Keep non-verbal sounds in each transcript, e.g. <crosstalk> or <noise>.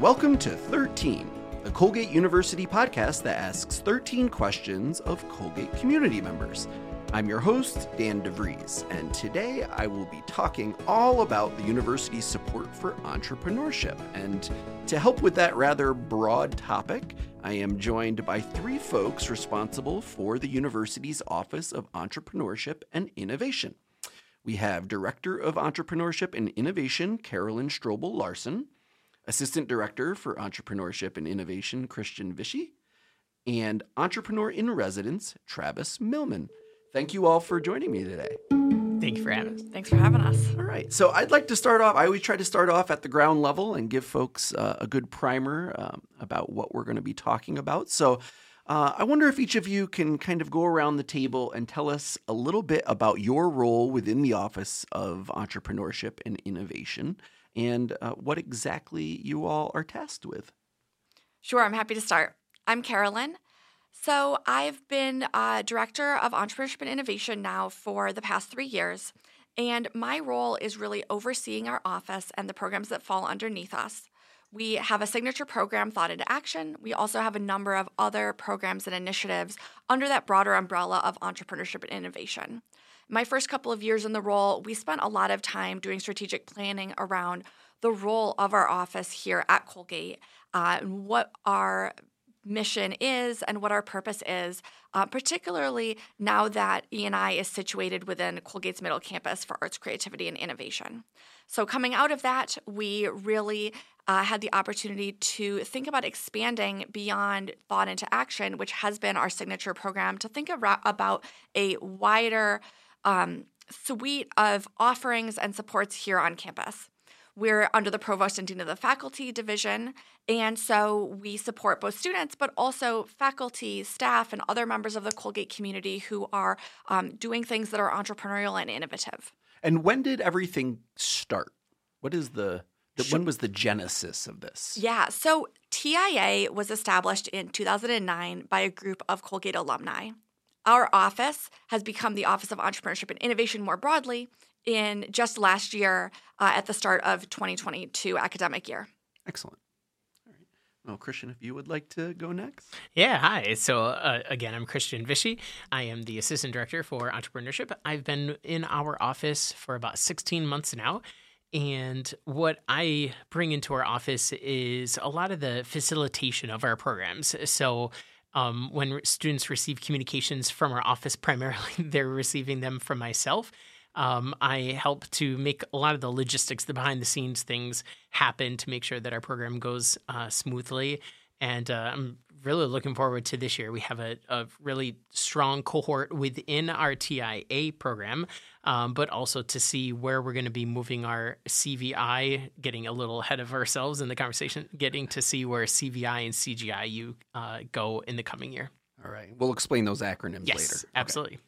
welcome to 13, the Colgate University podcast that asks 13 questions of Colgate community members. I'm your host, Dan DeVries, and today I will be talking all about the university's support for entrepreneurship. And to help with that rather broad topic, I am joined by three folks responsible for the university's Office of Entrepreneurship and Innovation. We have Director of Entrepreneurship and Innovation, Carolyn Strobel Larsen, Assistant Director for Entrepreneurship and Innovation, Christian Vischi, and Entrepreneur in Residence, Travis Millman. Thank you all for joining me today. Thank you for having us. Thanks for having us. All right. So I'd like to start off. I always try to start off at the ground level and give folks uh, a good primer um, about what we're going to be talking about. So uh, I wonder if each of you can kind of go around the table and tell us a little bit about your role within the Office of Entrepreneurship and Innovation and uh, what exactly you all are tasked with. Sure, I'm happy to start. I'm Carolyn. So, I've been uh, director of entrepreneurship and innovation now for the past three years. And my role is really overseeing our office and the programs that fall underneath us. We have a signature program, Thought into Action. We also have a number of other programs and initiatives under that broader umbrella of entrepreneurship and innovation. My first couple of years in the role, we spent a lot of time doing strategic planning around the role of our office here at Colgate uh, and what our mission is and what our purpose is, uh, particularly now that E&I is situated within Colgate's Middle Campus for Arts, Creativity, and Innovation. So, coming out of that, we really uh, had the opportunity to think about expanding beyond thought into action, which has been our signature program, to think about a wider um, suite of offerings and supports here on campus. We're under the provost and dean of the faculty division, and so we support both students, but also faculty, staff, and other members of the Colgate community who are um, doing things that are entrepreneurial and innovative. And when did everything start? What is the, the when was the genesis of this? Yeah, so TIA was established in 2009 by a group of Colgate alumni. Our office has become the Office of Entrepreneurship and Innovation more broadly in just last year uh, at the start of 2022 academic year. Excellent. All right. Well, Christian, if you would like to go next. Yeah, hi. So, uh, again, I'm Christian Vischi. I am the Assistant Director for Entrepreneurship. I've been in our office for about 16 months now. And what I bring into our office is a lot of the facilitation of our programs. So, um, when students receive communications from our office, primarily <laughs> they're receiving them from myself. Um, I help to make a lot of the logistics, the behind the scenes things happen to make sure that our program goes uh, smoothly. And uh, I'm really looking forward to this year. We have a, a really strong cohort within our TIA program, um, but also to see where we're going to be moving our CVI, getting a little ahead of ourselves in the conversation, getting to see where CVI and CGIU uh, go in the coming year. All right. We'll explain those acronyms yes, later. Absolutely. Okay.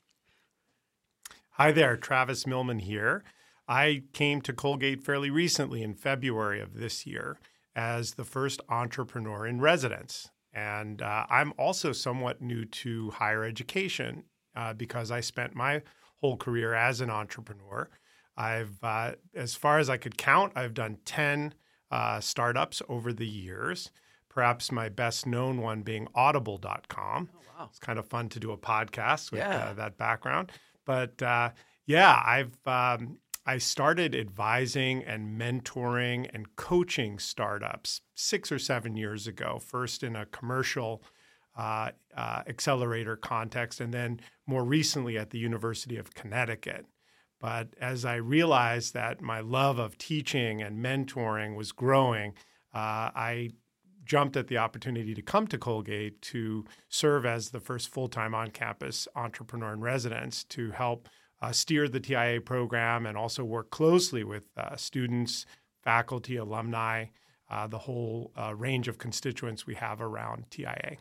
Hi there, Travis Millman here. I came to Colgate fairly recently in February of this year as the first entrepreneur in residence. And uh, I'm also somewhat new to higher education uh, because I spent my whole career as an entrepreneur. I've, uh, as far as I could count, I've done 10 uh, startups over the years. Perhaps my best known one being audible.com. Oh, wow. It's kind of fun to do a podcast with yeah. Uh, that background. But uh, yeah, I've um, I started advising and mentoring and coaching startups six or seven years ago, first in a commercial uh, uh, accelerator context, and then more recently at the University of Connecticut. But as I realized that my love of teaching and mentoring was growing, uh, I jumped at the opportunity to come to Colgate to serve as the first full time on campus entrepreneur in residence to help uh, steer the TIA program and also work closely with uh, students, faculty, alumni, uh, the whole uh, range of constituents we have around TIA.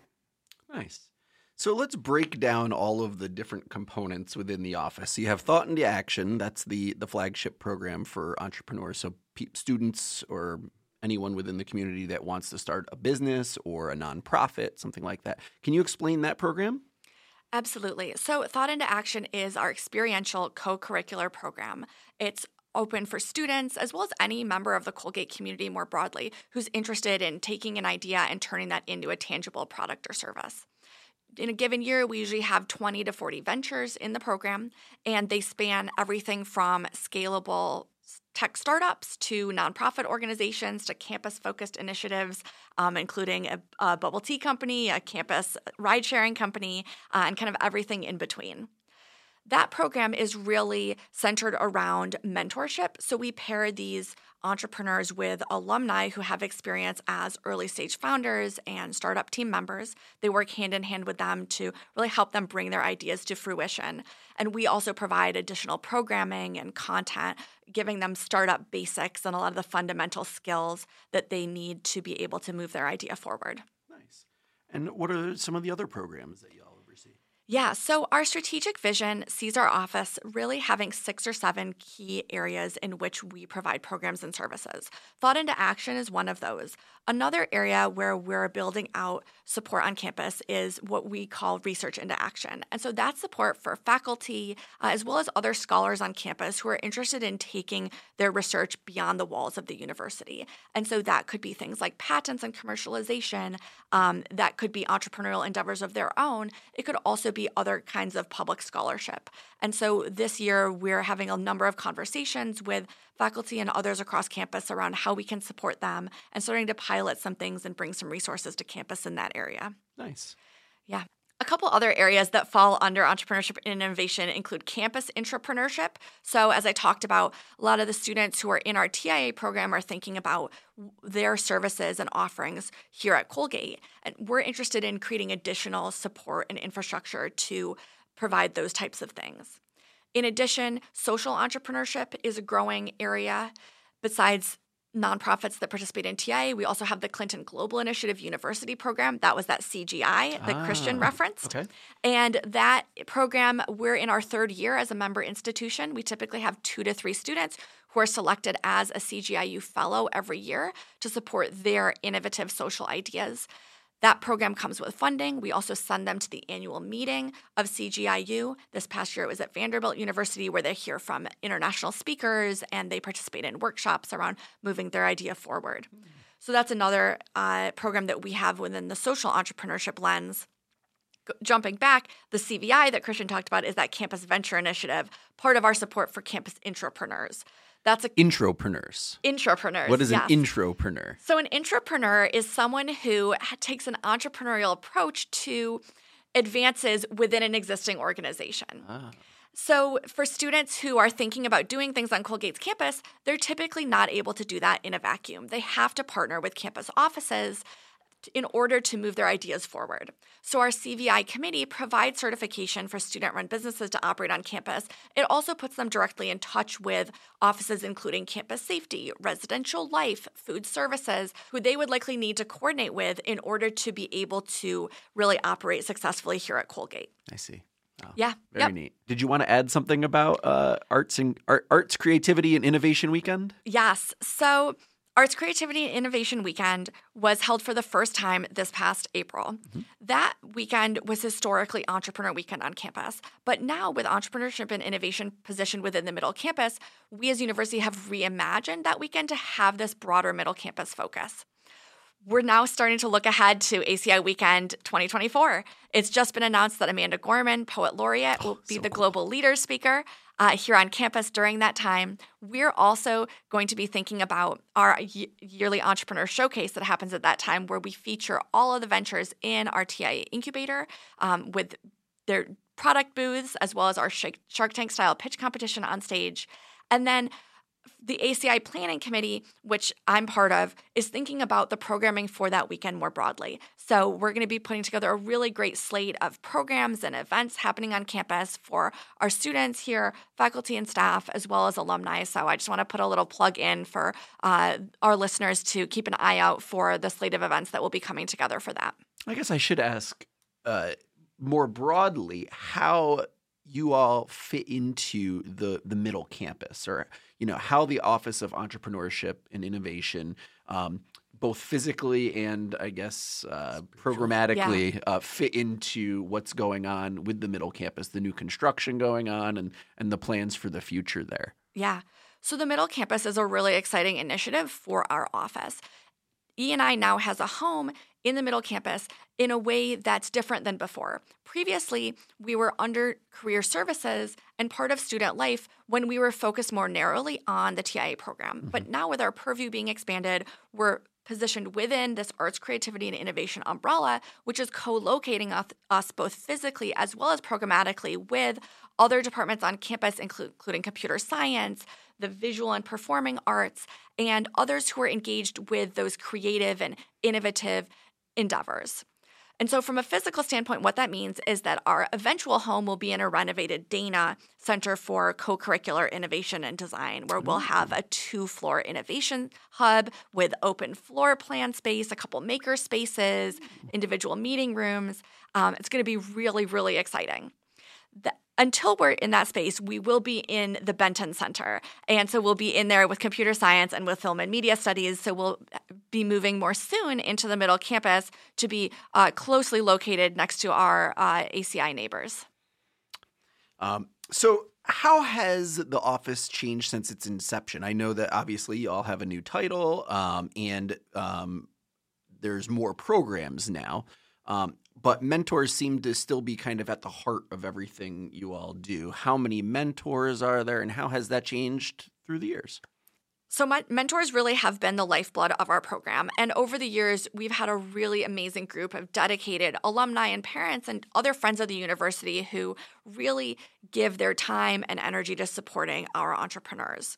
Nice. So let's break down all of the different components within the office. You have Thought into Action. That's the the flagship program for entrepreneurs. So pe- students or anyone within the community that wants to start a business or a nonprofit, something like that. Can you explain that program? Absolutely. So, Thought into Action is our experiential co curricular program. It's open for students as well as any member of the Colgate community more broadly who's interested in taking an idea and turning that into a tangible product or service. In a given year, we usually have 20 to 40 ventures in the program, and they span everything from scalable tech startups to nonprofit organizations to campus focused initiatives, um, including a, a, bubble tea company, a campus ride sharing company, uh, and kind of everything in between. That program is really centered around mentorship. So we pair these entrepreneurs with alumni who have experience as early stage founders and startup team members. They work hand in hand with them to really help them bring their ideas to fruition. And we also provide additional programming and content, giving them startup basics and a lot of the fundamental skills that they need to be able to move their idea forward. Nice. And what are some of the other programs that y'all yeah, so our strategic vision sees our office really having six or seven key areas in which we provide programs and services. Thought into Action is one of those. Another area where we're building out support on campus is what we call Research into Action. And so that's support for faculty uh, as well as other scholars on campus who are interested in taking their research beyond the walls of the university. And so that could be things like patents and commercialization, um, that could be entrepreneurial endeavors of their own. It could also be other kinds of public scholarship. And so this year, we're having a number of conversations with faculty and others across campus around how we can support them and starting to pilot some things and bring some resources to campus in that area. Nice. Yeah. A couple other areas that fall under entrepreneurship and innovation include campus entrepreneurship. So, as I talked about, a lot of the students who are in our TIA program are thinking about their services and offerings here at Colgate. And we're interested in creating additional support and infrastructure to provide those types of things. In addition, social entrepreneurship is a growing area. Besides nonprofits that participate in TIA. We also have the Clinton Global Initiative University Program. That was that CGI that ah, Christian referenced. Okay. And that program, we're in our third year as a member institution. We typically have two to three students who are selected as a CGIU fellow every year to support their innovative social ideas. That program comes with funding. We also send them to the annual meeting of CGIU. This past year, it was at Vanderbilt University, where they hear from international speakers and they participate in workshops around moving their idea forward. So that's another uh, program that we have within the social entrepreneurship lens. Jumping back, the CVI that Christian talked about is that Campus Venture Initiative, part of our support for campus intrapreneurs. That's a intrapreneurs. Intrapreneurs. What is yes. an intrapreneur? So an intrapreneur is someone who takes an entrepreneurial approach to advances within an existing organization. Ah. So, for students who are thinking about doing things on Colgate's campus, they're typically not able to do that in a vacuum. They have to partner with campus offices in order to move their ideas forward. So, our CVI committee provides certification for student run businesses to operate on campus. It also puts them directly in touch with offices including campus safety, residential life, food services, who they would likely need to coordinate with in order to be able to really operate successfully here at Colgate. I see. Oh, yeah. Very yep. neat. Did you want to add something about uh, arts and art, arts creativity and innovation weekend? Yes. So Arts Creativity and Innovation Weekend was held for the first time this past April. Mm-hmm. That weekend was historically Entrepreneur Weekend on campus. But now, with entrepreneurship and innovation positioned within the middle campus, we as university have reimagined that weekend to have this broader middle campus focus. We're now starting to look ahead to ACI Weekend 2024. It's just been announced that Amanda Gorman, Poet Laureate, will oh, be so the cool. Global Leader Speaker uh, here on campus during that time. We're also going to be thinking about our yearly entrepreneur showcase that happens at that time, where we feature all of the ventures in our TIA incubator um, with their product booths, as well as our Shark Tank style pitch competition on stage. And then the ACI Planning Committee, which I'm part of, is thinking about the programming for that weekend more broadly. So, we're going to be putting together a really great slate of programs and events happening on campus for our students here, faculty and staff, as well as alumni. So, I just want to put a little plug in for uh, our listeners to keep an eye out for the slate of events that will be coming together for that. I guess I should ask uh, more broadly how you all fit into the the middle campus or you know how the office of entrepreneurship and innovation um, both physically and i guess uh, programmatically yeah. uh, fit into what's going on with the middle campus the new construction going on and and the plans for the future there yeah So, the Middle Campus is a really exciting initiative for our office. E&I now has a home in the Middle Campus in a way that's different than before. Previously, we were under career services and part of student life when we were focused more narrowly on the TIA program. Mm-hmm. But now, with our purview being expanded, we're positioned within this arts, creativity, and innovation umbrella, which is co locating us both physically as well as programmatically with other departments on campus, including computer science, the visual and performing arts, and others who are engaged with those creative and innovative endeavors. And so, from a physical standpoint, what that means is that our eventual home will be in a renovated Dana Center for Co curricular Innovation and Design, where we'll have a two floor innovation hub with open floor plan space, a couple maker spaces, individual meeting rooms. Um, it's going to be really, really exciting. The until we're in that space, we will be in the Benton Center. And so we'll be in there with computer science and with film and media studies. So we'll be moving more soon into the middle campus to be uh, closely located next to our uh, ACI neighbors. Um, so, how has the office changed since its inception? I know that obviously you all have a new title um, and um, there's more programs now. Um, but mentors seem to still be kind of at the heart of everything you all do. How many mentors are there, and how has that changed through the years? So, my mentors really have been the lifeblood of our program. And over the years, we've had a really amazing group of dedicated alumni and parents and other friends of the university who really give their time and energy to supporting our entrepreneurs.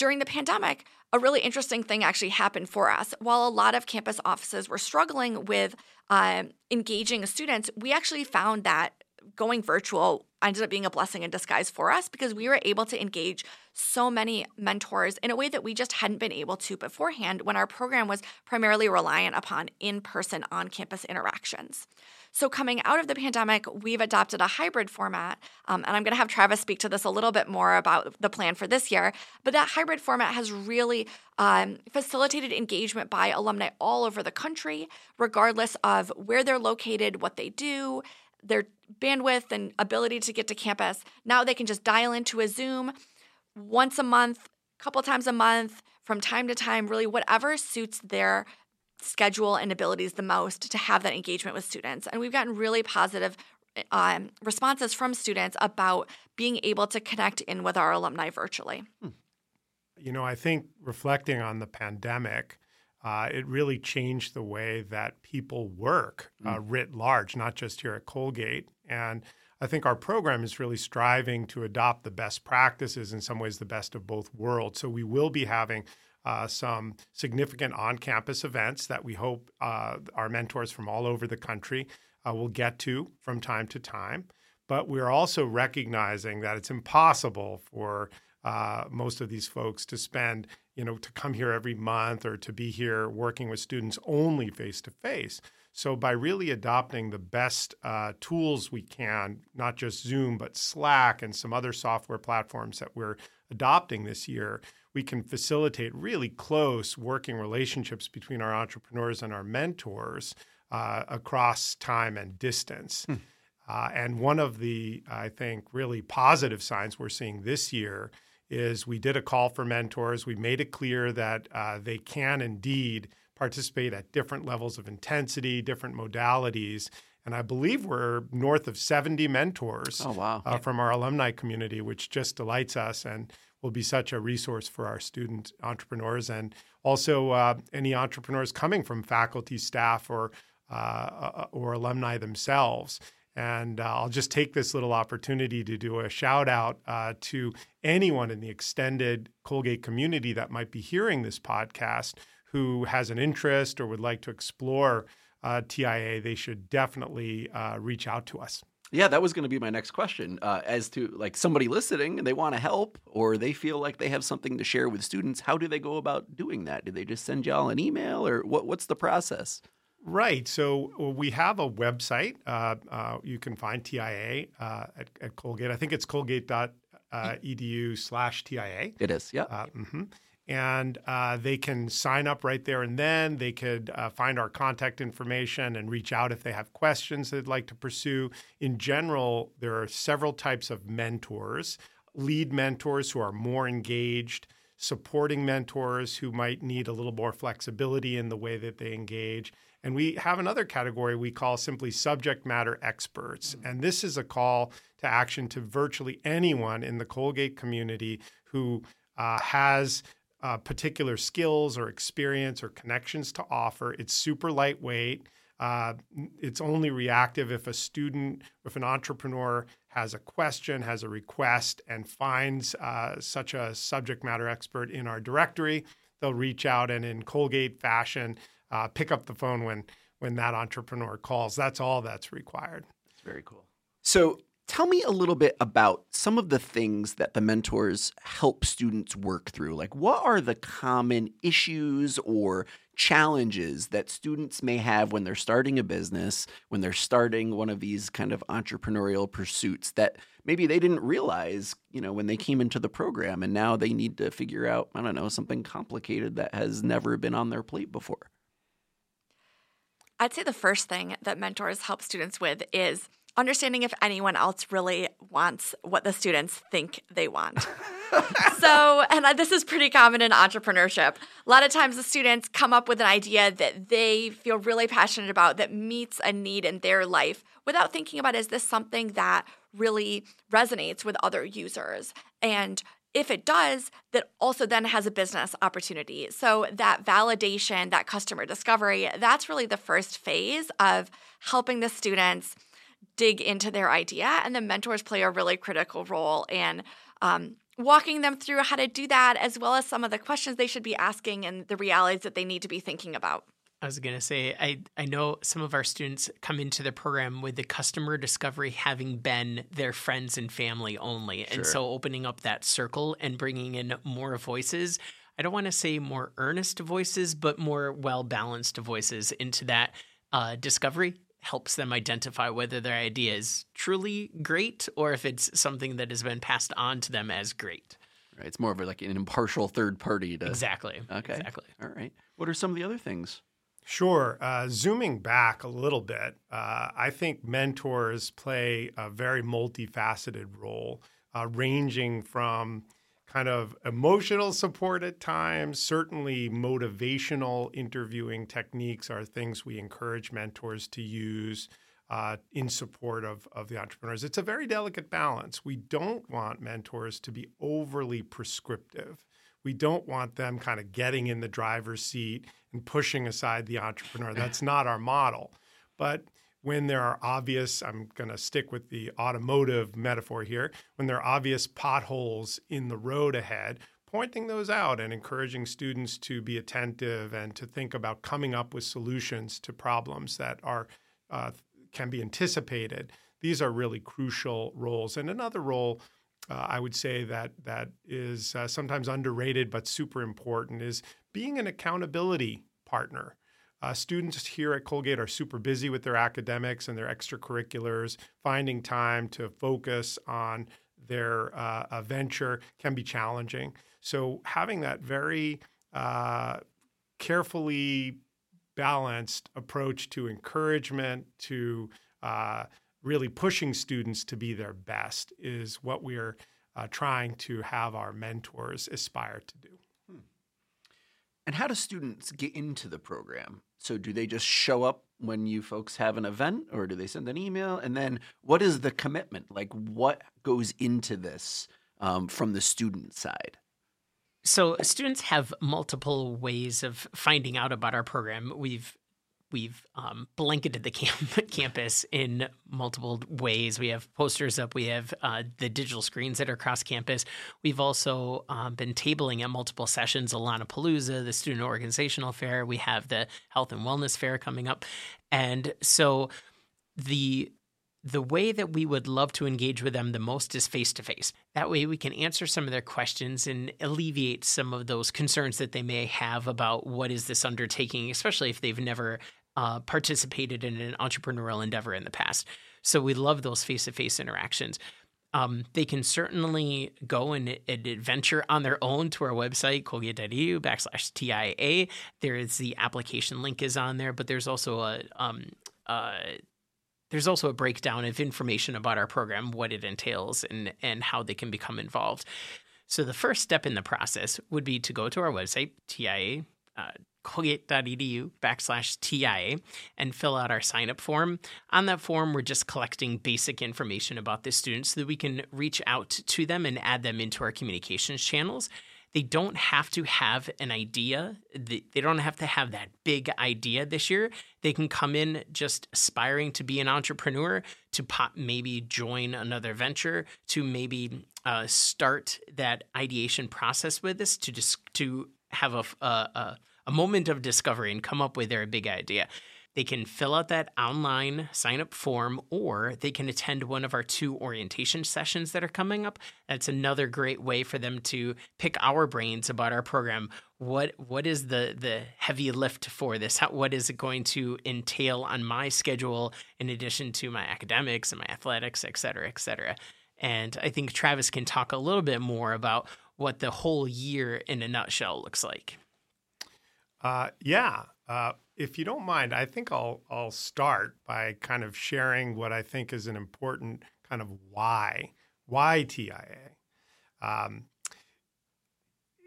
During the pandemic, a really interesting thing actually happened for us. While a lot of campus offices were struggling with um, engaging students, we actually found that going virtual ended up being a blessing in disguise for us because we were able to engage so many mentors in a way that we just hadn't been able to beforehand when our program was primarily reliant upon in person on campus interactions. So, coming out of the pandemic, we've adopted a hybrid format. Um, and I'm going to have Travis speak to this a little bit more about the plan for this year. But that hybrid format has really um, facilitated engagement by alumni all over the country, regardless of where they're located, what they do, their bandwidth and ability to get to campus. Now they can just dial into a Zoom once a month, a couple times a month, from time to time, really whatever suits their schedule and abilities the most to have that engagement with students. And we've gotten really positive um, responses from students about being able to connect in with our alumni virtually. Hmm. You know, I think reflecting on the pandemic, uh, it really changed the way that people work uh, mm. writ large, not just here at Colgate. And I think our program is really striving to adopt the best practices, in some ways, the best of both worlds. So we will be having uh, some significant on campus events that we hope uh, our mentors from all over the country uh, will get to from time to time. But we're also recognizing that it's impossible for uh, most of these folks to spend, you know, to come here every month or to be here working with students only face to face. So, by really adopting the best uh, tools we can, not just Zoom, but Slack and some other software platforms that we're adopting this year, we can facilitate really close working relationships between our entrepreneurs and our mentors uh, across time and distance. Hmm. Uh, and one of the, I think, really positive signs we're seeing this year is we did a call for mentors. We made it clear that uh, they can indeed participate at different levels of intensity, different modalities. And I believe we're north of 70 mentors oh, wow. uh, from our alumni community, which just delights us and will be such a resource for our student entrepreneurs and also uh, any entrepreneurs coming from faculty, staff, or uh, uh, or alumni themselves. And uh, I'll just take this little opportunity to do a shout out uh, to anyone in the extended Colgate community that might be hearing this podcast who has an interest or would like to explore uh, TIA. They should definitely uh, reach out to us. Yeah, that was going to be my next question. Uh, as to like somebody listening and they want to help or they feel like they have something to share with students, how do they go about doing that? Do they just send y'all an email or what, what's the process? Right. So uh, we have a website. Uh, uh, you can find TIA uh, at, at, Colgate. I think it's colgate.edu slash TIA. It is, yeah. Uh, mm-hmm. And uh, they can sign up right there and then. They could find our contact information and reach out if they have questions they'd like to pursue. In general, there are several types of mentors lead mentors who are more engaged, supporting mentors who might need a little more flexibility in the way that they engage. And we have another category we call simply subject matter experts. Mm-hmm. And this is a call to action to virtually anyone in the Colgate community who uh, has uh, particular skills or experience or connections to offer. It's super lightweight. Uh, it's only reactive if a student, if an entrepreneur has a question, has a request, and finds uh, such a subject matter expert in our directory. They'll reach out and, in Colgate fashion, uh, pick up the phone when when that entrepreneur calls. That's all that's required. It's very cool. So, Tell me a little bit about some of the things that the mentors help students work through. Like, what are the common issues or challenges that students may have when they're starting a business, when they're starting one of these kind of entrepreneurial pursuits that maybe they didn't realize, you know, when they came into the program and now they need to figure out, I don't know, something complicated that has never been on their plate before? I'd say the first thing that mentors help students with is understanding if anyone else really wants what the students think they want. <laughs> so, and this is pretty common in entrepreneurship. A lot of times the students come up with an idea that they feel really passionate about that meets a need in their life without thinking about is this something that really resonates with other users? And if it does, that also then has a business opportunity. So that validation, that customer discovery, that's really the first phase of helping the students – dig into their idea. And the mentors play a really critical role in um, walking them through how to do that, as well as some of the questions they should be asking and the realities that they need to be thinking about. I was going to say, I, I know some of our students come into the program with the customer discovery having been their friends and family only. Sure. And so opening up that circle and bringing in more voices. I don't want to say more earnest voices, but more well balanced voices into that uh, discovery helps them identify whether their idea is truly great or if it's something that has been passed on to them as great. Right. It's more of like an impartial third party to Exactly. Okay. Exactly. All right. What are some of the other things? Sure. Uh, zooming back a little bit, uh, I think mentors play a very multifaceted role, uh, ranging from kind of emotional support at times. Certainly, motivational interviewing techniques are things we encourage mentors to use uh, in support of, of the entrepreneurs. It's a very delicate balance. We don't want mentors to be overly prescriptive. We don't want them kind of getting in the driver's seat and pushing aside the entrepreneur. <laughs> That's not our model. But when there are obvious, I'm going to stick with the automotive metaphor here, when there are obvious potholes in the road ahead, pointing those out and encouraging students to be attentive and to think about coming up with solutions to problems that are uh, can be anticipated. These are really crucial roles. And another role uh, I would say that that is uh, sometimes underrated but super important is being an accountability partner. Uh, students here at Colgate are super busy with their academics and their extracurriculars. Finding time to focus on their uh, venture can be challenging. So, having that very uh, carefully balanced approach to encouragement, to uh, really pushing students to be their best, is what we're uh, trying to have our mentors aspire to do. Hmm. And how do students get into the program? So do they just show up when you folks have an event or do they send an email? And then what is the commitment? Like what goes into this um, from the student side? So students have multiple ways of finding out about our program. We've we've um, blanketed the camp- <laughs> campus in multiple ways. We have posters up. We have uh, the digital screens that are across campus. We've also um, been tabling at multiple sessions, Alana Palooza, the Student Organizational Fair. We have the Health and Wellness Fair coming up, and so the the way that we would love to engage with them the most is face to face. That way, we can answer some of their questions and alleviate some of those concerns that they may have about what is this undertaking, especially if they've never uh, participated in an entrepreneurial endeavor in the past. So we love those face to face interactions. Um, they can certainly go and, and, adventure on their own to our website, colgate.edu backslash TIA. There is the application link is on there, but there's also a, um, a there's also a breakdown of information about our program, what it entails, and, and how they can become involved. So the first step in the process would be to go to our website, TIA. Uh, colgate.edu backslash TIA and fill out our sign up form. On that form, we're just collecting basic information about the students so that we can reach out to them and add them into our communications channels they don't have to have an idea. They don't have to have that big idea this year. They can come in just aspiring to be an entrepreneur, to pop, maybe join another venture, to maybe uh, start that ideation process with us, to just to have a, a, a moment of discovery and come up with their big idea. They can fill out that online sign up form or they can attend one of our two orientation sessions that are coming up. That's another great way for them to pick our brains about our program. What what is the the heavy lift for this? How, what is it going to entail on my schedule in addition to my academics and my athletics, et cetera, et cetera. And I think Travis can talk a little bit more about what the whole year in a nutshell looks like. Uh, yeah. Uh, if you don't mind, I think I'll I'll start by kind of sharing what I think is an important kind of why why TIA. Um,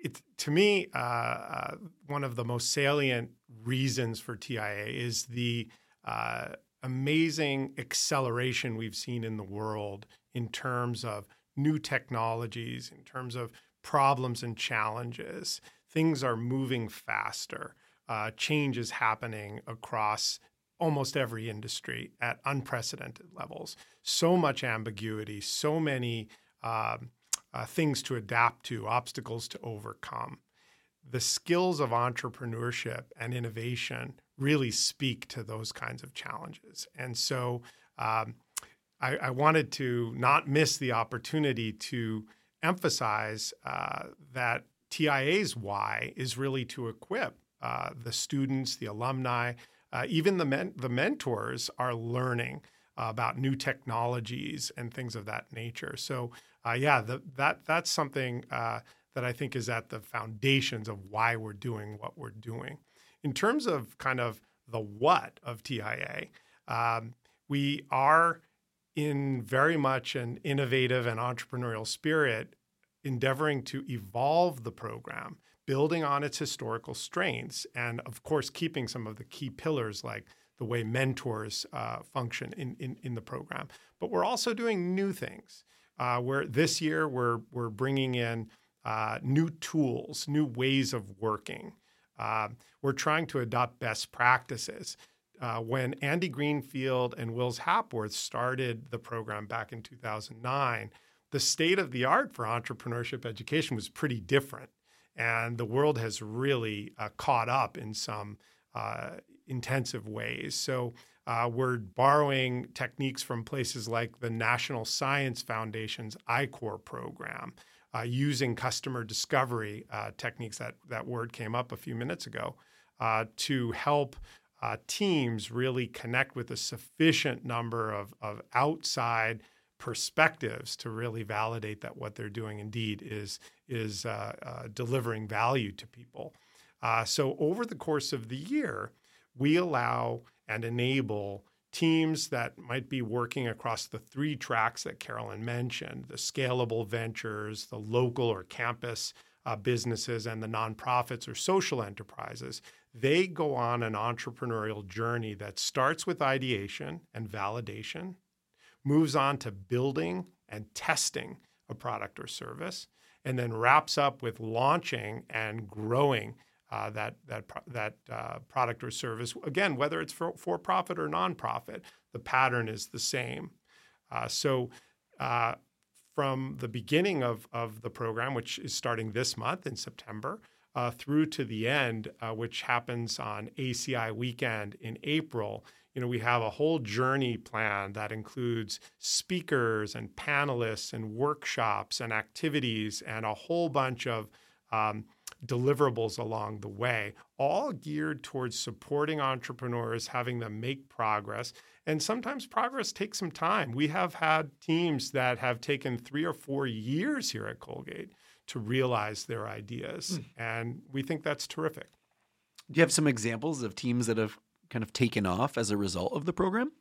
it, to me, uh, uh, one of the most salient reasons for TIA is the uh, amazing acceleration we've seen in the world in terms of new technologies, in terms of problems and challenges. Things are moving faster uh, change is happening across almost every industry at unprecedented levels. So much ambiguity, so many um, uh, things to adapt to, obstacles to overcome. The skills of entrepreneurship and innovation really speak to those kinds of challenges. And so um, I, I, wanted to not miss the opportunity to emphasize uh, that TIA's why is really to equip uh, the students, the alumni, uh, even the men- the mentors are learning uh, about new technologies and things of that nature. So, uh, yeah, the, that that's something uh, that I think is at the foundations of why we're doing what we're doing. In terms of kind of the what of TIA, um, we are in very much an innovative and entrepreneurial spirit, endeavoring to evolve the program building on its historical strengths, and of course, keeping some of the key pillars like the way mentors uh, function in, in, in, the program. But we're also doing new things. Uh, where this year we're, we're bringing in uh, new tools, new ways of working. Uh, we're trying to adopt best practices. Uh, when Andy Greenfield and Wills Hapworth started the program back in 2009, the state of the art for entrepreneurship education was pretty different. And the world has really uh, caught up in some uh, intensive ways. So uh, we're borrowing techniques from places like the National Science Foundation's I-Corps program, uh, using customer discovery uh, techniques. That, that word came up a few minutes ago uh, to help teams really connect with a sufficient number of, of outside perspectives to really validate that what they're doing indeed is is uh, uh, delivering value to people. Uh, so over the course of the year, we allow and enable teams that might be working across the three tracks that Carolyn mentioned: the scalable ventures, the local or campus uh, businesses, and the nonprofits or social enterprises. They go on an entrepreneurial journey that starts with ideation and validation moves on to building and testing a product or service, and then wraps up with launching and growing uh, that that that uh, product or service. Again, whether it's for, for profit or nonprofit, the pattern is the same. Uh, so. Uh, from the beginning of, of the program, which is starting this month in September, uh, through to the end, uh, which happens on ACI weekend in April, you know, we have a whole journey plan that includes speakers and panelists and workshops and activities and a whole bunch of um, deliverables along the way, all geared towards supporting entrepreneurs, having them make progress. And sometimes progress takes some time. We have had teams that have taken three or four years here at Colgate to realize their ideas. Mm. And we think that's terrific. Do you have some examples of teams that have kind of taken off as a result of the program?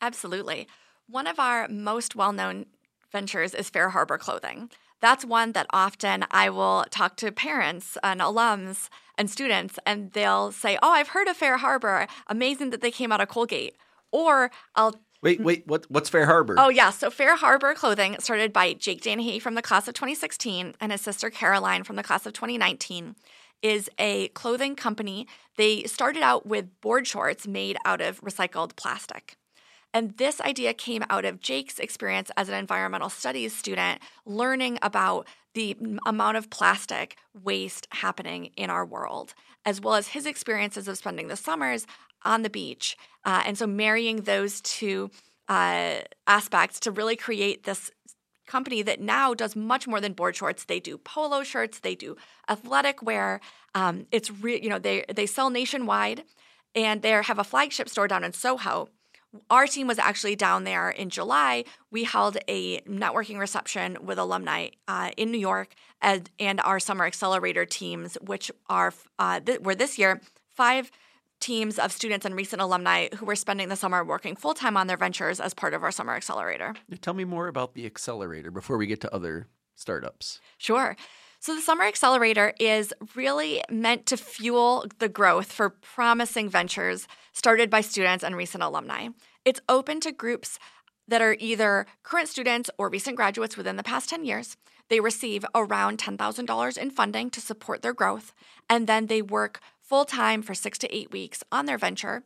Absolutely. One of our most well known ventures is Fair Harbor Clothing. That's one that often I will talk to parents and alums and students, and they'll say, Oh, I've heard of Fair Harbor. Amazing that they came out of Colgate. Or I'll Wait, wait, what, what's Fair Harbor? Oh, yeah. So Fair Harbor Clothing, started by Jake Danehy from the class of 2016 and his sister Caroline from the class of 2019, is a clothing company. They started out with board shorts made out of recycled plastic. And this idea came out of Jake's experience as an environmental studies student, learning about the amount of plastic waste happening in our world, as well as his experiences of spending the summers on the beach. Uh, and so marrying those two uh, aspects to really create this company that now does much more than board shorts. They do polo shirts, they do athletic wear. Um, it's re- you know they they sell nationwide, and they have a flagship store down in Soho. Our team was actually down there in July. We held a networking reception with alumni uh, in New York and, and our summer accelerator teams, which are uh, th- were this year five teams of students and recent alumni who were spending the summer working full time on their ventures as part of our summer accelerator. Tell me more about the accelerator before we get to other startups. Sure. So, the Summer Accelerator is really meant to fuel the growth for promising ventures started by students and recent alumni. It's open to groups that are either current students or recent graduates within the past 10 years. They receive around $10,000 in funding to support their growth, and then they work full time for six to eight weeks on their venture.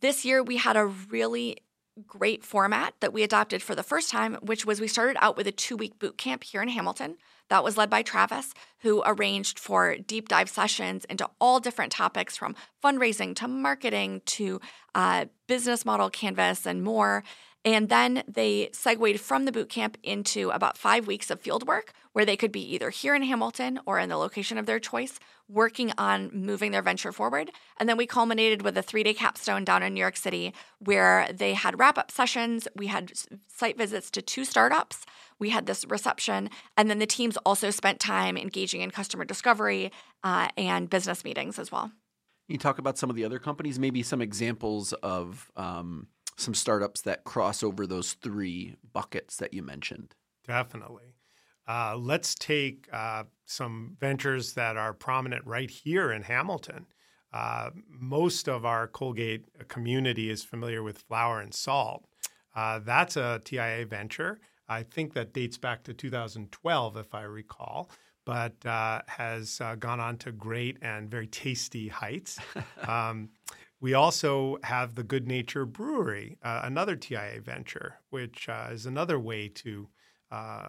This year, we had a really great format that we adopted for the first time, which was we started out with a two week boot camp here in Hamilton. That was led by Travis, who arranged for deep dive sessions into all different topics from fundraising to marketing to uh, business model canvas and more. And then they segued from the boot camp into about five weeks of field work where they could be either here in Hamilton or in the location of their choice, working on moving their venture forward. And then we culminated with a three day capstone down in New York City where they had wrap up sessions. We had site visits to two startups. We had this reception. And then the teams also spent time engaging in customer discovery uh, and business meetings as well. You talk about some of the other companies, maybe some examples of. Um some startups that cross over those three buckets that you mentioned. Definitely. Uh, let's take uh, some ventures that are prominent right here in Hamilton. Uh, most of our Colgate community is familiar with Flour and Salt. Uh, that's a TIA venture. I think that dates back to 2012, if I recall, but uh, has uh, gone on to great and very tasty heights. <laughs> Um, we also have the Good Nature Brewery, uh, another TIA venture, which uh, is another way to uh,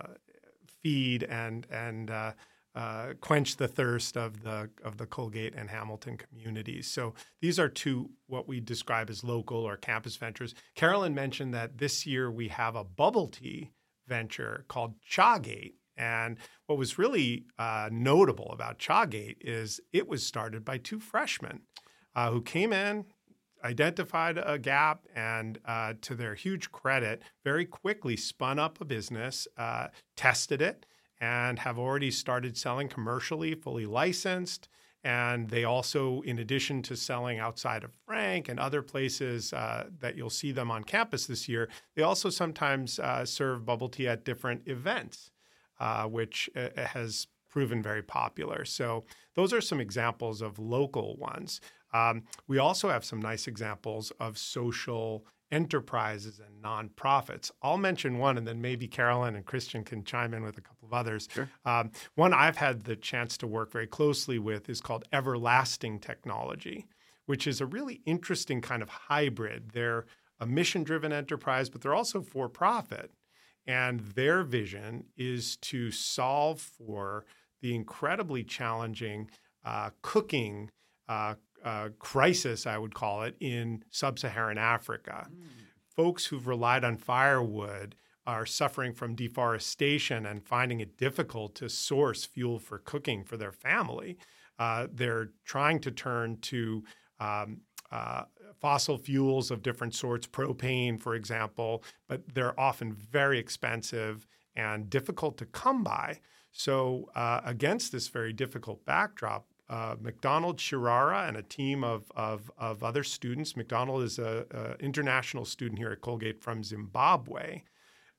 feed and and uh, uh, quench the thirst of the of the Colgate and Hamilton communities. So these are two what we describe as local or campus ventures. Carolyn mentioned that this year we have a bubble tea venture called Chagate. And what was really uh, notable about Chagate is it was started by two freshmen uh, who came in, identified a gap, and uh, to their huge credit, very quickly spun up a business, uh, tested it, and have already started selling commercially, fully licensed. And they also, in addition to selling outside of Frank and other places uh, that you'll see them on campus this year, they also sometimes uh, serve bubble tea at different events, uh, which uh, has proven very popular. So, those are some examples of local ones. Um, we also have some nice examples of social enterprises and nonprofits. I'll mention one, and then maybe Carolyn and Christian can chime in with a couple of others. Sure. Um, one I've had the chance to work very closely with is called Everlasting Technology, which is a really interesting kind of hybrid. They're a mission driven enterprise, but they're also for profit. And their vision is to solve for the incredibly challenging uh, cooking uh, uh, crisis, I would call it, in sub Saharan Africa. Mm. Folks who've relied on firewood are suffering from deforestation and finding it difficult to source fuel for cooking for their family. Uh, they're trying to turn to um, uh, fossil fuels of different sorts, propane, for example, but they're often very expensive and difficult to come by. So, uh, against this very difficult backdrop, uh, McDonald Chirara and a team of, of, of other students. McDonald is an international student here at Colgate from Zimbabwe.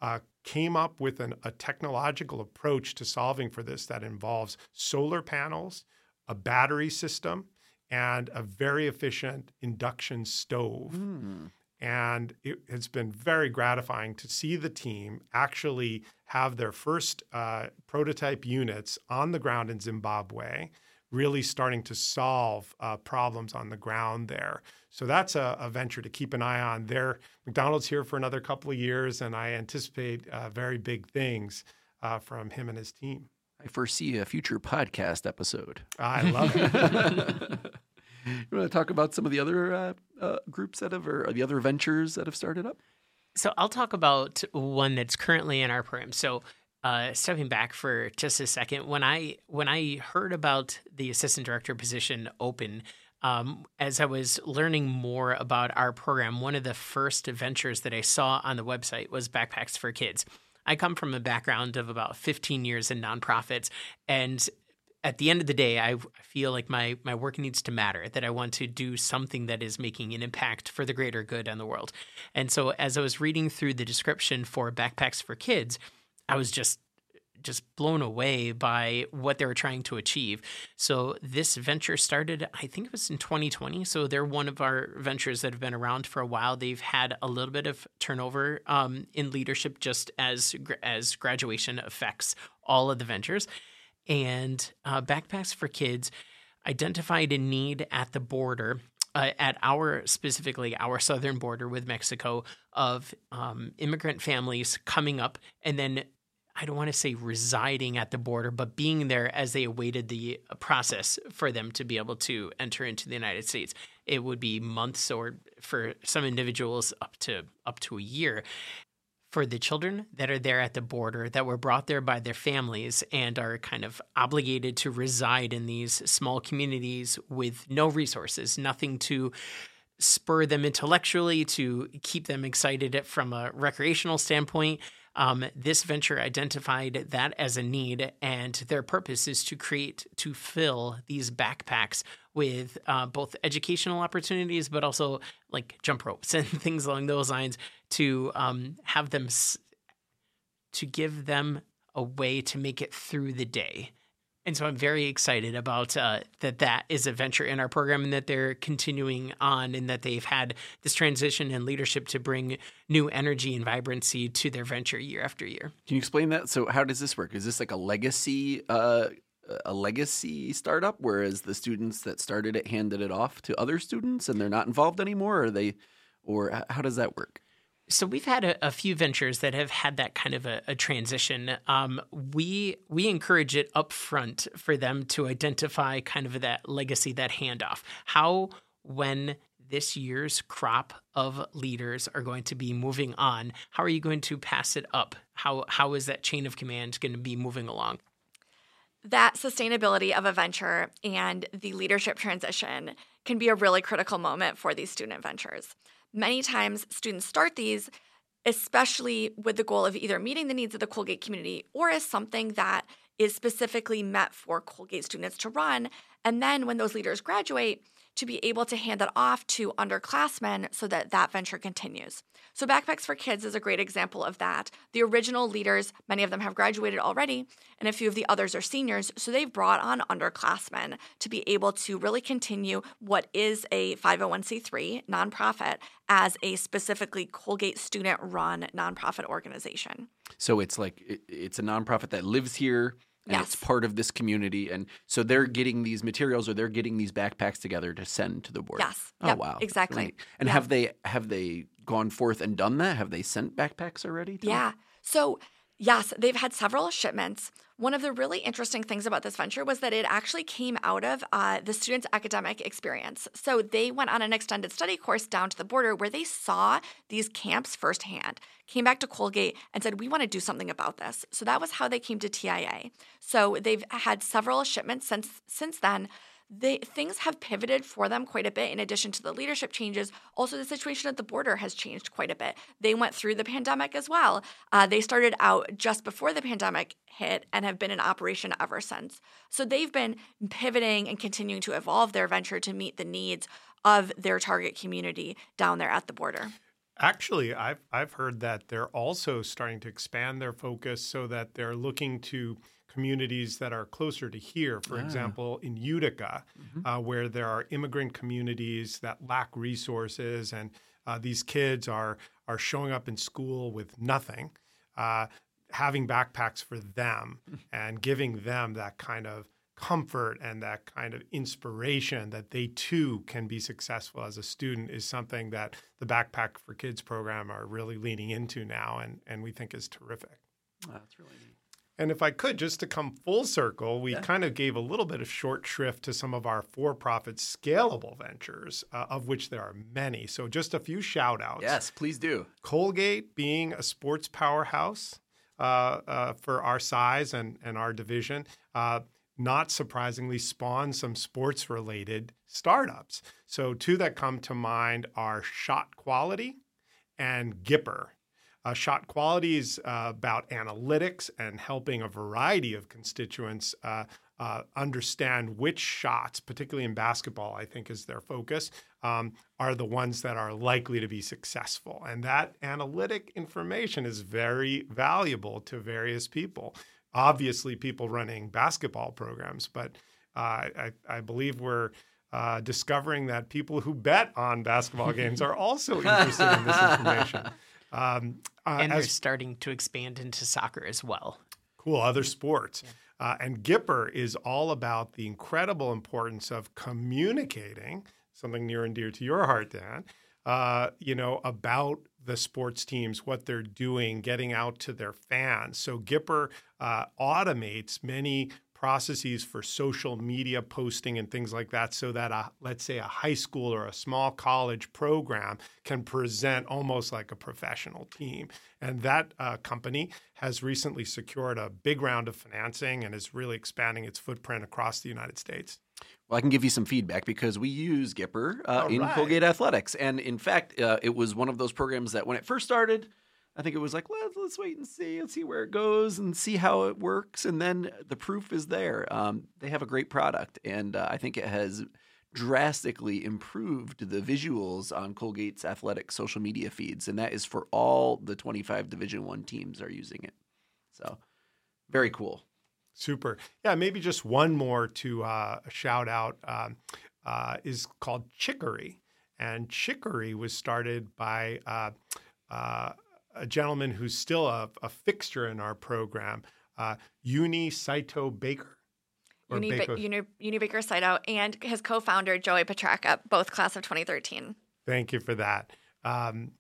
Uh, came up with an, a technological approach to solving for this that involves solar panels, a battery system, and a very efficient induction stove. Mm. And it has been very gratifying to see the team actually have their first uh, prototype units on the ground in Zimbabwe really starting to solve uh, problems on the ground there. So that's a, a, venture to keep an eye on. There, McDonald's here for another couple of years, and I anticipate uh, very big things uh, from him and his team. I foresee a future podcast episode. I love it. <laughs> you want to talk about some of the other uh, uh, groups that have, or the other ventures that have started up? So I'll talk about one that's currently in our program. So uh, stepping back for just a second, when I when I heard about the assistant director position open, um, as I was learning more about our program, one of the first ventures that I saw on the website was Backpacks for Kids. I come from a background of about 15 years in nonprofits, and at the end of the day, I feel like my my work needs to matter. That I want to do something that is making an impact for the greater good in the world. And so, as I was reading through the description for Backpacks for Kids, I was just just blown away by what they were trying to achieve. So this venture started, I think it was in 2020. So they're one of our ventures that have been around for a while. They've had a little bit of turnover um, in leadership, just as as graduation affects all of the ventures. And uh, Backpacks for Kids identified a need at the border uh, at our specifically our southern border with Mexico of um, immigrant families coming up and then I don't want to say residing at the border, but being there as they awaited the uh, process for them to be able to enter into the United States. It would be months or for some individuals up to up to a year. For the children that are there at the border that were brought there by their families and are kind of obligated to reside in these small communities with no resources, nothing to spur them intellectually, to keep them excited from a recreational standpoint um, this venture identified that as a need, and their purpose is to create, to fill these backpacks with uh, both educational opportunities, but also like jump ropes <laughs> and things along those lines to um, have them, s- to give them a way to make it through the day. And so I'm very excited about uh, that. That is a venture in our program, and that they're continuing on, and that they've had this transition and leadership to bring new energy and vibrancy to their venture year after year. Can you explain that? So, how does this work? Is this like a legacy, uh, a legacy startup, whereas the students that started it handed it off to other students, and they're not involved anymore? Or they, or how does that work? So we've had a, a, few ventures that have had that kind of a, a transition. Um, we we encourage it up front for them to identify kind of that legacy, that handoff. How when this year's crop of leaders are going to be moving on, how are you going to pass it up? How how is that chain of command going to be moving along? That sustainability of a venture and the leadership transition can be a really critical moment for these student ventures. Many times, students start these, especially with the goal of either meeting the needs of the Colgate community or as something that is specifically met for Colgate students to run. And then when those leaders graduate, to be able to hand that off to underclassmen so that that venture continues. So, Backpacks for Kids is a great example of that. The original leaders, many of them have graduated already, and a few of the others are seniors. So, they've brought on underclassmen to be able to really continue what is a 501c3 nonprofit as a specifically Colgate student run nonprofit organization. So, it's like it's a nonprofit that lives here and yes. it's part of this community. And so they're getting these materials or they're getting these backpacks together to send to the board. Yes. Oh yep. wow. Exactly. And have they have they gone forth and done that? Have they sent backpacks already? yeah. Them? So Yes, they've had several shipments. One of the really interesting things about this venture was that it actually came out of uh, the students' academic experience. So they went on an extended study course down to the border where they saw these camps firsthand, came back to Colgate and said, We want to do something about this. So that was how they came to TIA. So they've had several shipments since since then. They things have pivoted for them quite a bit in addition to the leadership changes. Also the situation at the border has changed quite a bit. They went through the pandemic as well. Uh, they started out just before the pandemic hit and have been in operation ever since. So they've been pivoting and continuing to evolve their venture to meet the needs of their target community down there at the border. Actually, I've I've heard that they're also starting to expand their focus so that they're looking to communities that are closer to here. For ah. example, in Utica, mm-hmm. uh, where there are immigrant communities that lack resources, and uh, these kids are are showing up in school with nothing. Uh, having backpacks for them and giving them that kind of comfort and that kind of inspiration that they too can be successful as a student is something that the Backpack for Kids program are really leaning into now and, and we think is terrific. Oh, that's really neat. And if I could, just to come full circle, we yeah. kind of gave a little bit of short shrift to some of our for profit scalable ventures, uh, of which there are many. So, just a few shout outs. Yes, please do. Colgate being a sports powerhouse uh, uh, for our size and, and our division. Uh, not surprisingly, spawned some sports related startups. So, two that come to mind are Shot Quality and Gipper. Uh, shot quality is uh, about analytics and helping a variety of constituents uh, uh, understand which shots, particularly in basketball, I think is their focus, um, are the ones that are likely to be successful. And that analytic information is very valuable to various people obviously people running basketball programs, but uh, I, I, believe we're uh, discovering that people who bet on basketball games are also <laughs> interested in this information. Um, uh, and they're starting to expand into soccer as well. Cool, other sports. Yeah. Uh, and Gipper is all about the incredible importance of communicating, something near and dear to your heart, Dan, uh, you know, about the sports teams, what they're doing, getting out to their fans. So Gipper uh, automates many processes for social media posting and things like that so that a, let's say a high school or a small college program can present almost like a professional team and that uh, company has recently secured a big round of financing and is really expanding its footprint across the united states well, I can give you some feedback because we use Gipper uh, in right. Colgate Athletics. And in fact, uh, it was one of those programs that when it first started, I think it was like, let's, let's wait and see, let's see where it goes and see how it works. And then the proof is there. Um, they have a great product. And uh, I think it has drastically improved the visuals on Colgate's athletic social media feeds. And that is for all the 25 Division One teams are using it. So very cool. Super. Yeah, maybe just one more to uh, shout out um, uh, is called Chicory. And Chicory was started by uh, uh a gentleman who's still a, a, fixture in our program, uh, Uni Saito Baker. Uni, Baker. Uni, Uni Baker Saito and his co founder, Joey Petracca, both class of 2013. Thank you for that. Um,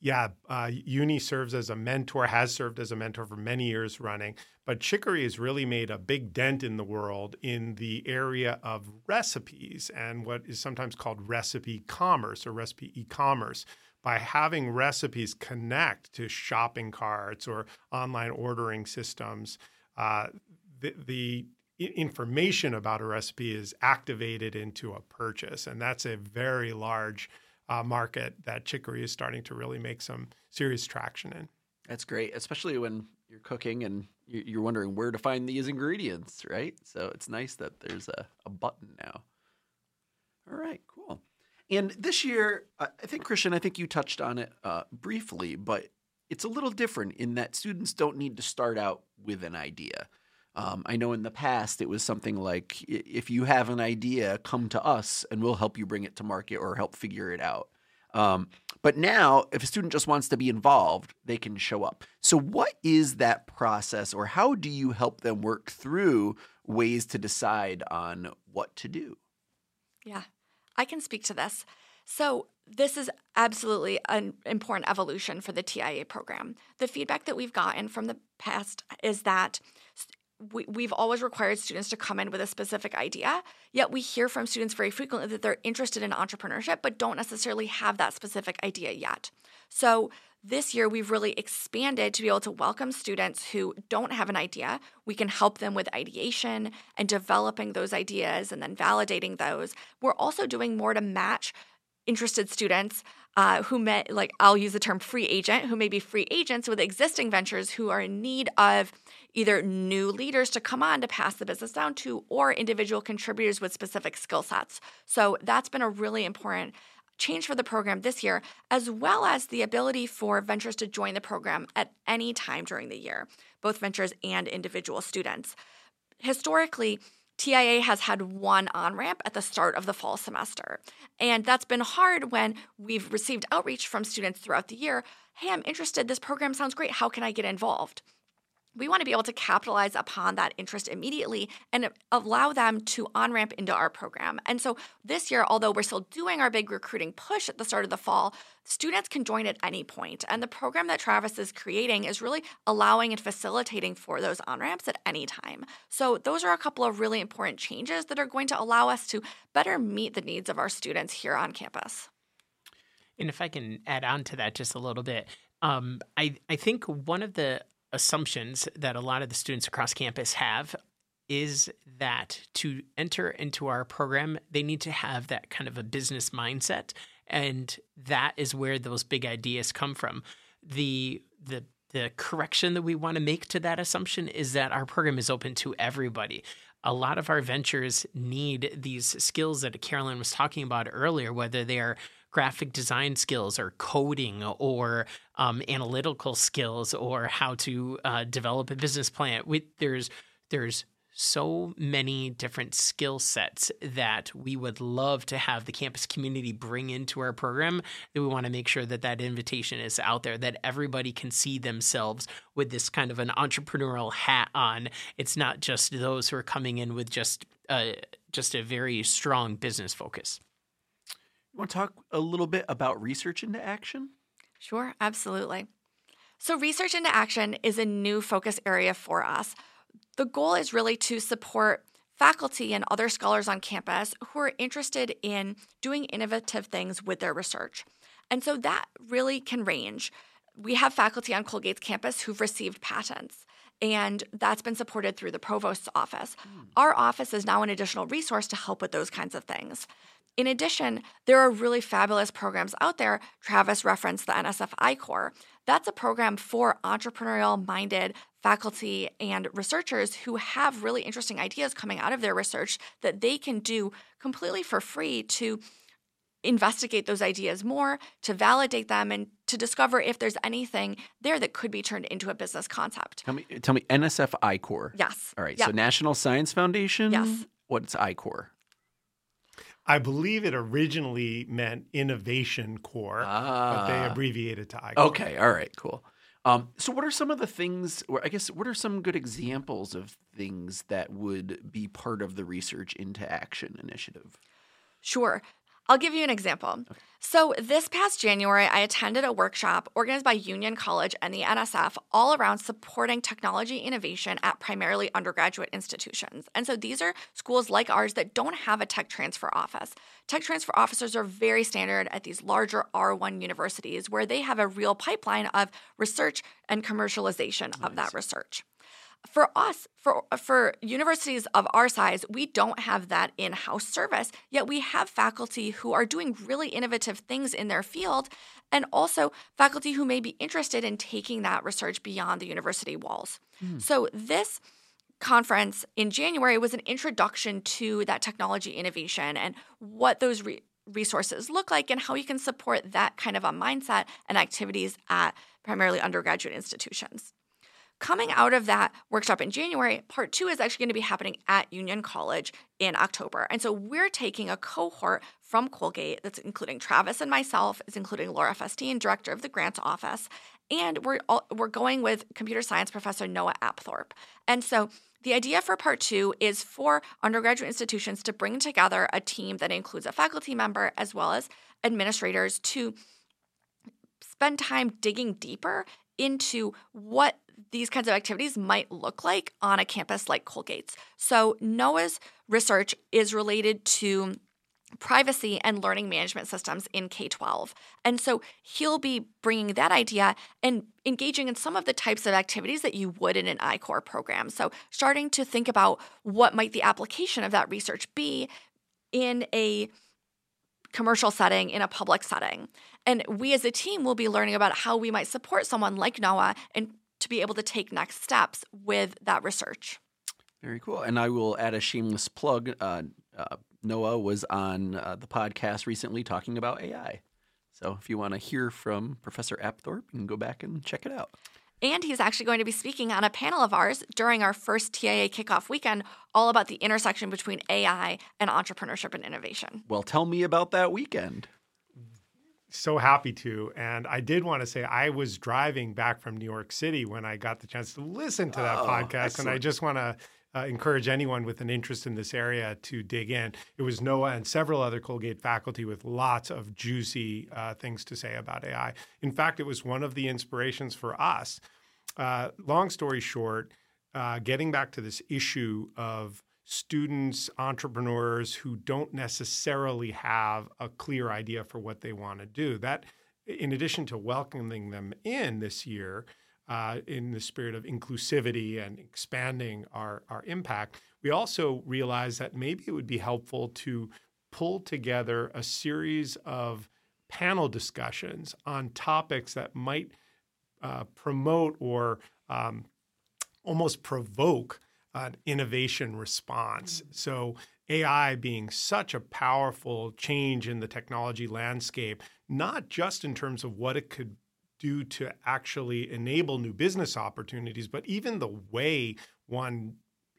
yeah, uh, Uni serves as a mentor, has served as a mentor for many years running. But Chicory has really made a big dent in the world in the area of recipes and what is sometimes called recipe commerce or recipe e commerce. By having recipes connect to shopping carts or online ordering systems, uh, the, the information about a recipe is activated into a purchase. And that's a very large uh, market that chicory is starting to really make some serious traction in. That's great, especially when you're cooking and you're wondering where to find these ingredients, right? So it's nice that there's a, a button now. All right. And this year, I think, Christian, I think you touched on it uh, briefly, but it's a little different in that students don't need to start out with an idea. Um, I know in the past it was something like if you have an idea, come to us and we'll help you bring it to market or help figure it out. Um, but now, if a student just wants to be involved, they can show up. So, what is that process, or how do you help them work through ways to decide on what to do? Yeah, I can speak to this. So, this is absolutely an important evolution for the TIA program. The feedback that we've gotten from the past is that we, we've always required students to come in with a specific idea, yet we hear from students very frequently that they're interested in entrepreneurship but don't necessarily have that specific idea yet. So this year, we've really expanded to be able to welcome students who don't have an idea. We can help them with ideation and developing those ideas and then validating those. We're also doing more to match interested students uh, who met, like, I'll use the term free agent, who may be free agents with existing ventures who are in need of either new leaders to come on to pass the business down to or individual contributors with specific skill sets. So that's been a really important change for the program this year, as well as the ability for ventures to join the program at any time during the year, both ventures and individual students. Historically, TIA has had one on ramp at the start of the fall semester. And that's been hard when we've received outreach from students throughout the year. Hey, I'm interested. This program sounds great. How can I get involved? We want to be able to capitalize upon that interest immediately and allow them to on ramp into our program. And so this year, although we're still doing our big recruiting push at the start of the fall, students can join at any point. And the program that Travis is creating is really allowing and facilitating for those on ramps at any time. So those are a couple of really important changes that are going to allow us to better meet the needs of our students here on campus. And if I can add on to that just a little bit, um, I, I think one of the assumptions that a lot of the students across campus have is that to enter into our program, they need to have that kind of a business mindset. And that is where those big ideas come from. The the the correction that we want to make to that assumption is that our program is open to everybody. A lot of our ventures need these skills that Carolyn was talking about earlier, whether they are graphic design skills or coding or um, analytical skills or how to uh, develop a business plan. We, there's there's so many different skill sets that we would love to have the campus community bring into our program that we want to make sure that that invitation is out there that everybody can see themselves with this kind of an entrepreneurial hat on it's not just those who are coming in with just uh, just a very strong business focus want to talk a little bit about research into action? Sure, absolutely. So, research into action is a new focus area for us. The goal is really to support faculty and other scholars on campus who are interested in doing innovative things with their research. And so that really can range. We have faculty on Colgate's campus who've received patents, and that's been supported through the provost's office. Mm. Our office is now an additional resource to help with those kinds of things. In addition, there are really fabulous programs out there. Travis referenced the NSF I-Corps. That's a program for entrepreneurial minded faculty and researchers who have really interesting ideas coming out of their research that they can do completely for free to investigate those ideas more, to validate them, and to discover if there's anything there that could be turned into a business concept. Tell me, tell me NSF I-Corps. Yes. All right. Yep. So National Science Foundation. Yes. What's I-Corps? I believe it originally meant Innovation Corps, ah. but they ah. abbreviated to I. Okay, all right, cool. Um, so, what are some of the things, or I guess, what are some good examples of things that would be part of the Research into Action initiative? Sure. I'll give you an example. Okay. So, this past January, I attended a workshop organized by Union College and the NSF all around supporting technology innovation at primarily undergraduate institutions. And so, these are schools like ours that don't have a tech transfer office. Tech transfer officers are very standard at these larger R1 universities where they have a real pipeline of research and commercialization nice. of that research for us for for universities of our size we don't have that in-house service yet we have faculty who are doing really innovative things in their field and also faculty who may be interested in taking that research beyond the university walls mm. so this conference in january was an introduction to that technology innovation and what those re- resources look like and how you can support that kind of a mindset and activities at primarily undergraduate institutions Coming out of that workshop in January, part two is actually going to be happening at Union College in October. And so we're taking a cohort from Colgate that's including Travis and myself, it's including Laura Festine, director of the grants office, and we're all, we're going with computer science professor Noah Apthorpe. And so the idea for part two is for undergraduate institutions to bring together a team that includes a faculty member as well as administrators to spend time digging deeper into what these kinds of activities might look like on a campus like Colgate's. So, Noah's research is related to privacy and learning management systems in K 12. And so he'll be bringing that idea and engaging in some of the types of activities that you would in an I-Corps program. So starting to think about what might the application of that research be in a commercial setting, in a public setting. And we as a team will be learning about how we might support someone like Noah and to be able to take next steps with that research. Very cool. And I will add a shameless plug. Uh, uh, Noah was on uh, the podcast recently talking about AI. So if you want to hear from Professor Apthorpe, you can go back and check it out. And he's actually going to be speaking on a panel of ours during our first TIA kickoff weekend, all about the intersection between AI and entrepreneurship and innovation. Well, tell me about that weekend. So happy to. And I did want to say I was driving back from New York City when I got the chance to listen to that oh, podcast. Excellent. And I just want to uh, encourage anyone with an interest in this area to dig in. It was Noah and several other Colgate faculty with lots of juicy uh, things to say about AI. In fact, it was one of the inspirations for us. Uh, long story short, uh, getting back to this issue of students, entrepreneurs who don't necessarily have a clear idea for what they want to do. That, in addition to welcoming them in this year, uh, in the spirit of inclusivity and expanding our, our impact, we also realized that maybe it would be helpful to pull together a series of panel discussions on topics that might uh, promote or um, almost provoke an innovation response. Mm-hmm. So, AI being such a powerful change in the technology landscape, not just in terms of what it could do to actually enable new business opportunities, but even the way one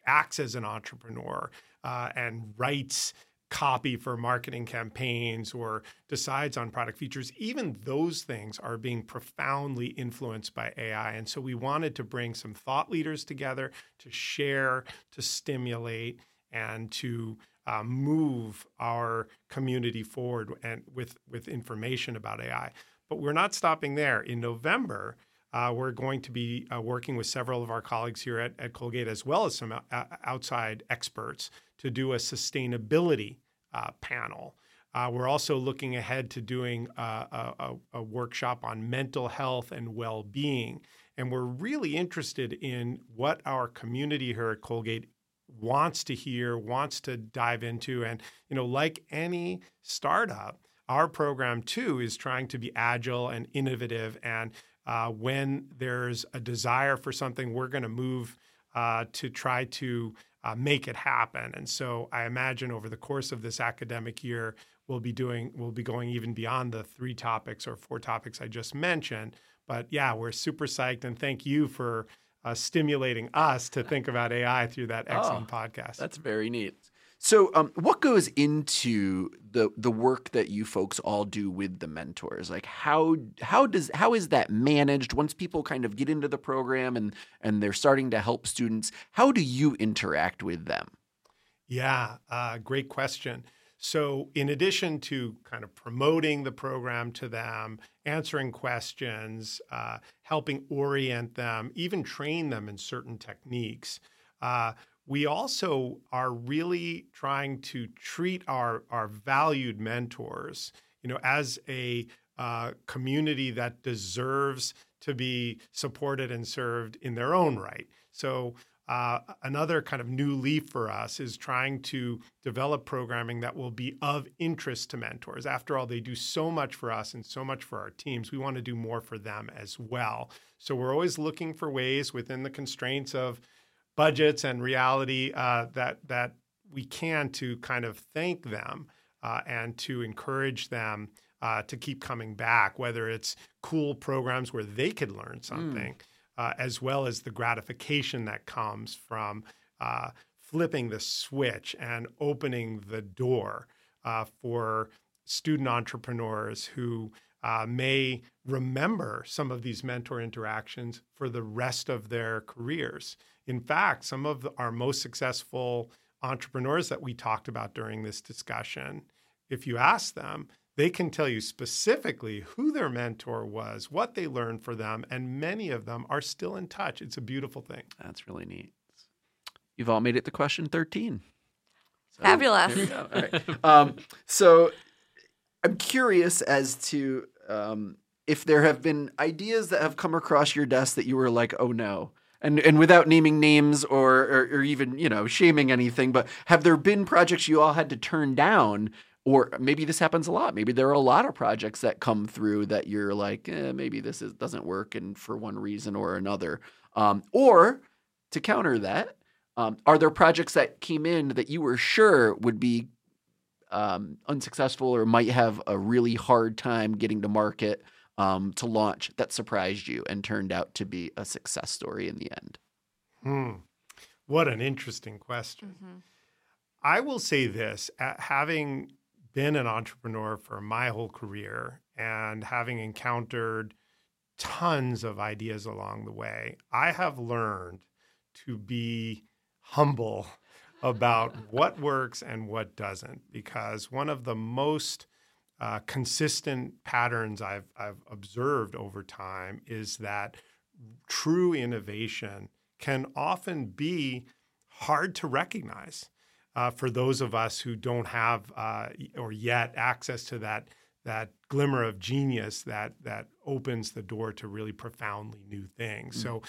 acts as an entrepreneur uh, and writes copy for marketing campaigns or decides on product features, even those things are being profoundly influenced by AI. And so we wanted to bring some thought leaders together to share, to stimulate, and to uh, move our community forward and with, with information about AI. But we're not stopping there. In November, uh, we're going to be uh, working with several of our colleagues here at, at Colgate, as well as some uh, outside experts, to do a sustainability uh, panel. Uh, we're also looking ahead to doing a, a, a workshop on mental health and well being. And we're really interested in what our community here at Colgate wants to hear, wants to dive into. And, you know, like any startup, our program too is trying to be agile and innovative. And uh, when there's a desire for something, we're going to move uh, to try to uh, make it happen. And so I imagine over the course of this academic year, we'll be doing, we'll be going even beyond the three topics or four topics I just mentioned. But yeah, we're super psyched, and thank you for uh, stimulating us to think about AI through that excellent oh, podcast. That's very neat. So, um, what goes into the the work that you folks all do with the mentors? Like, how how does how is that managed once people kind of get into the program and and they're starting to help students? How do you interact with them? Yeah, uh, great question. So, in addition to kind of promoting the program to them, answering questions, uh, helping orient them, even train them in certain techniques. Uh, we also are really trying to treat our, our valued mentors, you know, as a uh, community that deserves to be supported and served in their own right. So uh, another kind of new leaf for us is trying to develop programming that will be of interest to mentors. After all, they do so much for us and so much for our teams. We want to do more for them as well. So we're always looking for ways within the constraints of budgets and reality uh, that that we can to kind of thank them uh, and to encourage them uh, to keep coming back, whether it's cool programs where they could learn something, mm. as well as the gratification that comes from uh, flipping the switch and opening the door uh, for student entrepreneurs who uh, may remember some of these mentor interactions for the rest of their careers. In fact, some of our most successful entrepreneurs that we talked about during this discussion, if you ask them, they can tell you specifically who their mentor was, what they learned for them, and many of them are still in touch. It's a beautiful thing. That's really neat. You've all made it to question 13. So, Fabulous. All right. <laughs> um, so I'm curious as to um, if there have been ideas that have come across your desk that you were like, oh no. And, and without naming names or, or, or even you know shaming anything, but have there been projects you all had to turn down or maybe this happens a lot. Maybe there are a lot of projects that come through that you're like, eh, maybe this is, doesn't work, and for one reason or another. Um, or to counter that, um, are there projects that came in that you were sure would be um, unsuccessful or might have a really hard time getting to market um, to launch that surprised you and turned out to be a success story in the end? Hmm. What an interesting question. Mm-hmm. I will say this having been an entrepreneur for my whole career and having encountered tons of ideas along the way, I have learned to be humble about <laughs> what works and what doesn't. Because one of the most uh, consistent patterns I've, I've observed over time is that true innovation can often be hard to recognize uh, for those of us who don't have uh, or yet access to that that glimmer of genius that that opens the door to really profoundly new things. Mm. So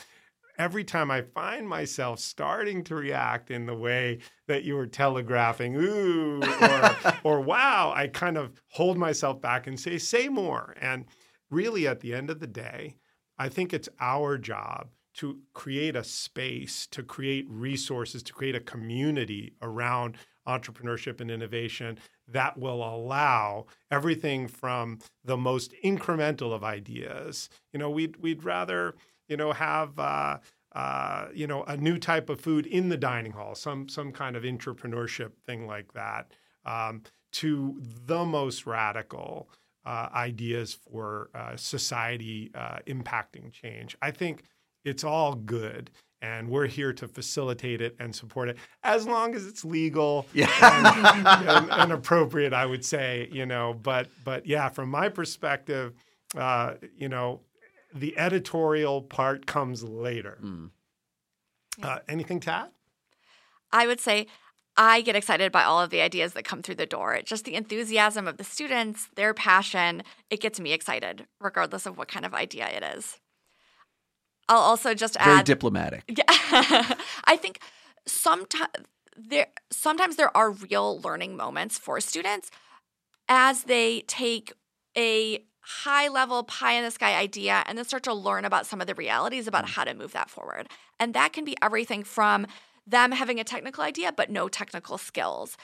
every time I find myself starting to react in the way that you were telegraphing, ooh, or, <laughs> or wow, I kind of hold myself back and say, say more. And really, at the end of the day, I think it's our job to create a space, to create resources, to create a community around entrepreneurship and innovation that will allow everything from the most incremental of ideas. You know, we'd we'd rather you know, have uh, uh, you know a new type of food in the dining hall, some some kind of entrepreneurship thing like that, um, to the most radical uh, ideas for uh, society uh, impacting change. I think it's all good. And we're here to facilitate it and support it as long as it's legal <laughs> yeah. and, and, and appropriate, I would say, you know. But but yeah, from my perspective, uh, you know, the editorial part comes later. Mm. Uh, anything to add? I would say I get excited by all of the ideas that come through the door. Just the enthusiasm of the students, their passion, it gets me excited, regardless of what kind of idea it is. I'll also just Very add diplomatic. <laughs> Yeah, I think sometimes there sometimes there are real learning moments for students as they take a high level pie in the sky idea and then start to learn about some of the realities about mm. how to move that forward. And that can be everything from them having a technical idea but no technical skills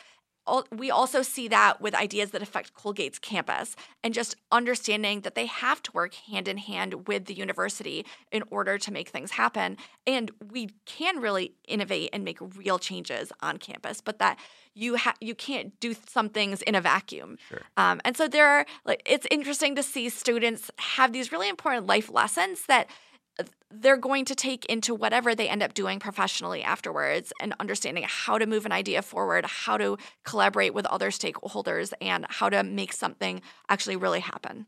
we also see that with ideas that affect Colgate's campus and just understanding that they have to work hand in hand with the university in order to make things happen. And we can really innovate and make real changes on campus, but that you ha- you can't do some things in a vacuum. Sure. Um, and so there are like it's interesting to see students have these really important life lessons that they're going to take into whatever they end up doing professionally afterwards and understanding how to move an idea forward, how to collaborate with other stakeholders, and how to make something actually really happen.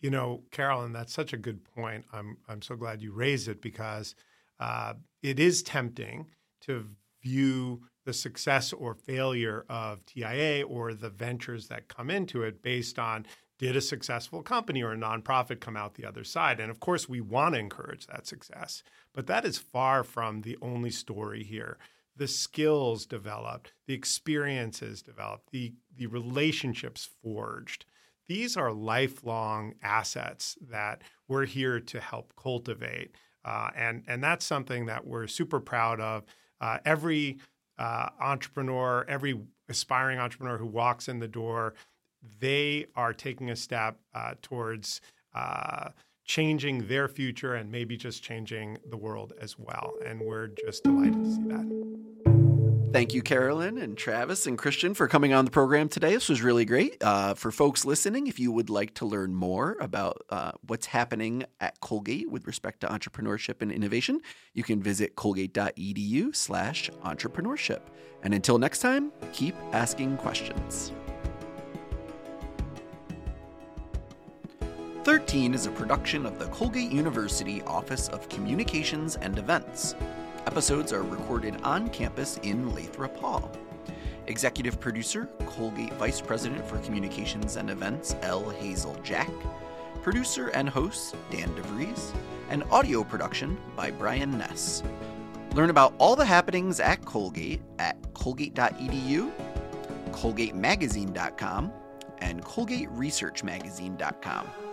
You know, Carolyn, that's such a good point. I'm I'm so glad you raised it because uh, it is tempting to view the success or failure of TIA or the ventures that come into it based on did a successful company or a nonprofit come out the other side? And of course, we want to encourage that success, but that is far from the only story here. The skills developed, the experiences developed, the, the relationships forged. These are lifelong assets that we're here to help cultivate. Uh, and, and that's something that we're super proud of. Uh, every uh, entrepreneur, every aspiring entrepreneur who walks in the door they are taking a step uh, towards uh, changing their future and maybe just changing the world as well. And we're just delighted to see that. Thank you, Carolyn and Travis and Christian, for coming on the program today. This was really great. Uh, for folks listening, if you would like to learn more about uh, what's happening at Colgate with respect to entrepreneurship and innovation, you can visit colgate.edu slash entrepreneurship. And until next time, keep asking questions. 13 is a production of the Colgate University Office of Communications and Events. Episodes are recorded on campus in Lathrop Hall. Executive producer, Colgate Vice President for Communications and Events, L. Hazel Jack. Producer and host, Dan DeVries. And audio production by Brian Ness. Learn about all the happenings at Colgate at colgate.edu, colgatemagazine.com, and colgateresearchmagazine.com.